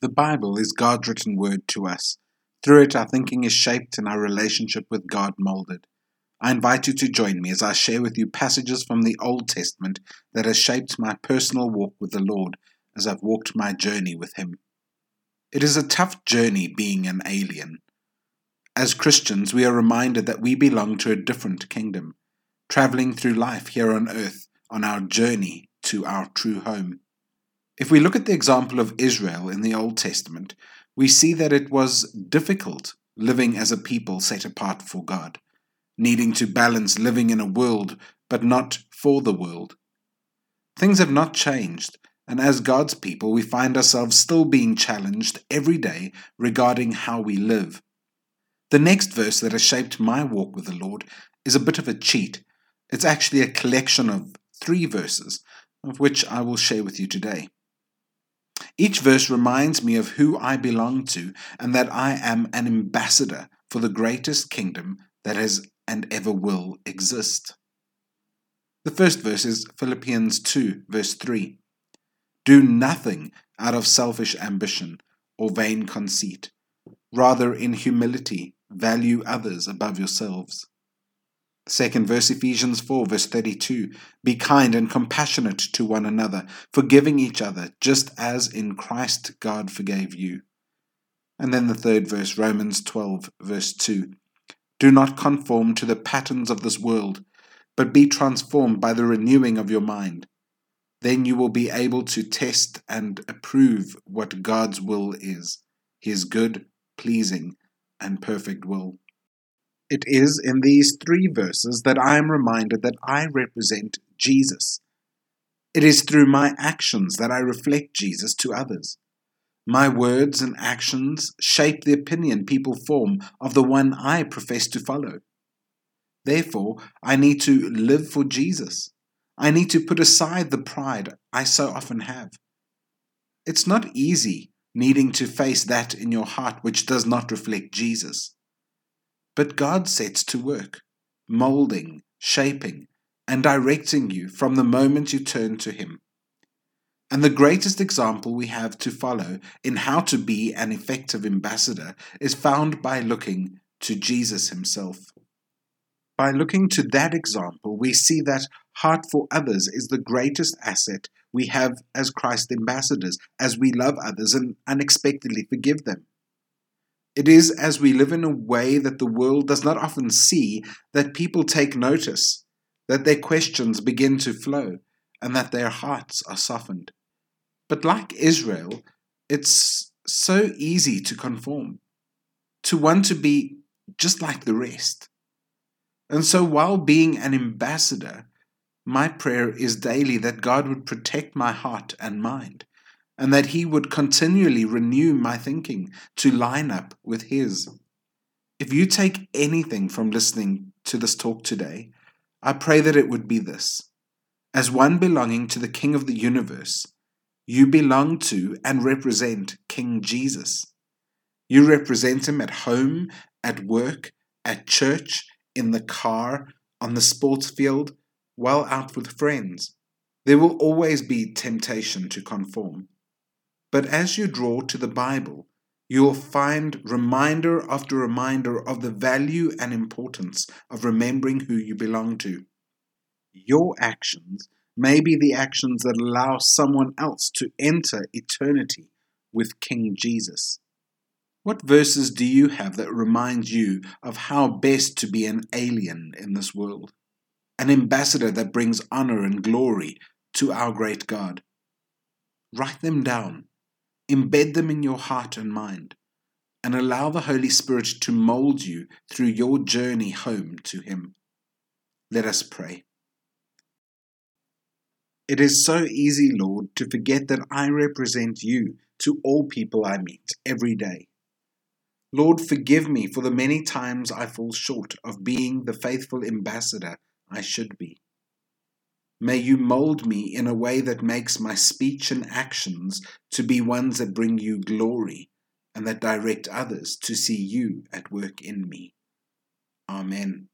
The Bible is God's written word to us. Through it, our thinking is shaped and our relationship with God molded. I invite you to join me as I share with you passages from the Old Testament that has shaped my personal walk with the Lord as I've walked my journey with Him. It is a tough journey being an alien. As Christians, we are reminded that we belong to a different kingdom, traveling through life here on earth on our journey to our true home. If we look at the example of Israel in the Old Testament, we see that it was difficult living as a people set apart for God, needing to balance living in a world but not for the world. Things have not changed, and as God's people, we find ourselves still being challenged every day regarding how we live. The next verse that has shaped my walk with the Lord is a bit of a cheat. It's actually a collection of three verses, of which I will share with you today. Each verse reminds me of who I belong to and that I am an ambassador for the greatest kingdom that has and ever will exist. The first verse is Philippians 2, verse 3. Do nothing out of selfish ambition or vain conceit. Rather, in humility, value others above yourselves. Second verse, Ephesians 4, verse 32 Be kind and compassionate to one another, forgiving each other, just as in Christ God forgave you. And then the third verse, Romans 12, verse 2 Do not conform to the patterns of this world, but be transformed by the renewing of your mind. Then you will be able to test and approve what God's will is, his good, pleasing, and perfect will. It is in these three verses that I am reminded that I represent Jesus. It is through my actions that I reflect Jesus to others. My words and actions shape the opinion people form of the one I profess to follow. Therefore, I need to live for Jesus. I need to put aside the pride I so often have. It's not easy needing to face that in your heart which does not reflect Jesus. But God sets to work, molding, shaping, and directing you from the moment you turn to Him. And the greatest example we have to follow in how to be an effective ambassador is found by looking to Jesus Himself. By looking to that example, we see that heart for others is the greatest asset we have as Christ ambassadors, as we love others and unexpectedly forgive them. It is as we live in a way that the world does not often see that people take notice, that their questions begin to flow, and that their hearts are softened. But like Israel, it's so easy to conform, to want to be just like the rest. And so while being an ambassador, my prayer is daily that God would protect my heart and mind and that He would continually renew my thinking to line up with His. If you take anything from listening to this talk today, I pray that it would be this. As one belonging to the King of the universe, you belong to and represent King Jesus. You represent him at home, at work, at church, in the car, on the sports field, while out with friends. There will always be temptation to conform. But as you draw to the Bible, you will find reminder after reminder of the value and importance of remembering who you belong to. Your actions may be the actions that allow someone else to enter eternity with King Jesus. What verses do you have that remind you of how best to be an alien in this world? An ambassador that brings honor and glory to our great God. Write them down Embed them in your heart and mind, and allow the Holy Spirit to mold you through your journey home to Him. Let us pray. It is so easy, Lord, to forget that I represent you to all people I meet every day. Lord, forgive me for the many times I fall short of being the faithful ambassador I should be. May you mold me in a way that makes my speech and actions to be ones that bring you glory and that direct others to see you at work in me. Amen.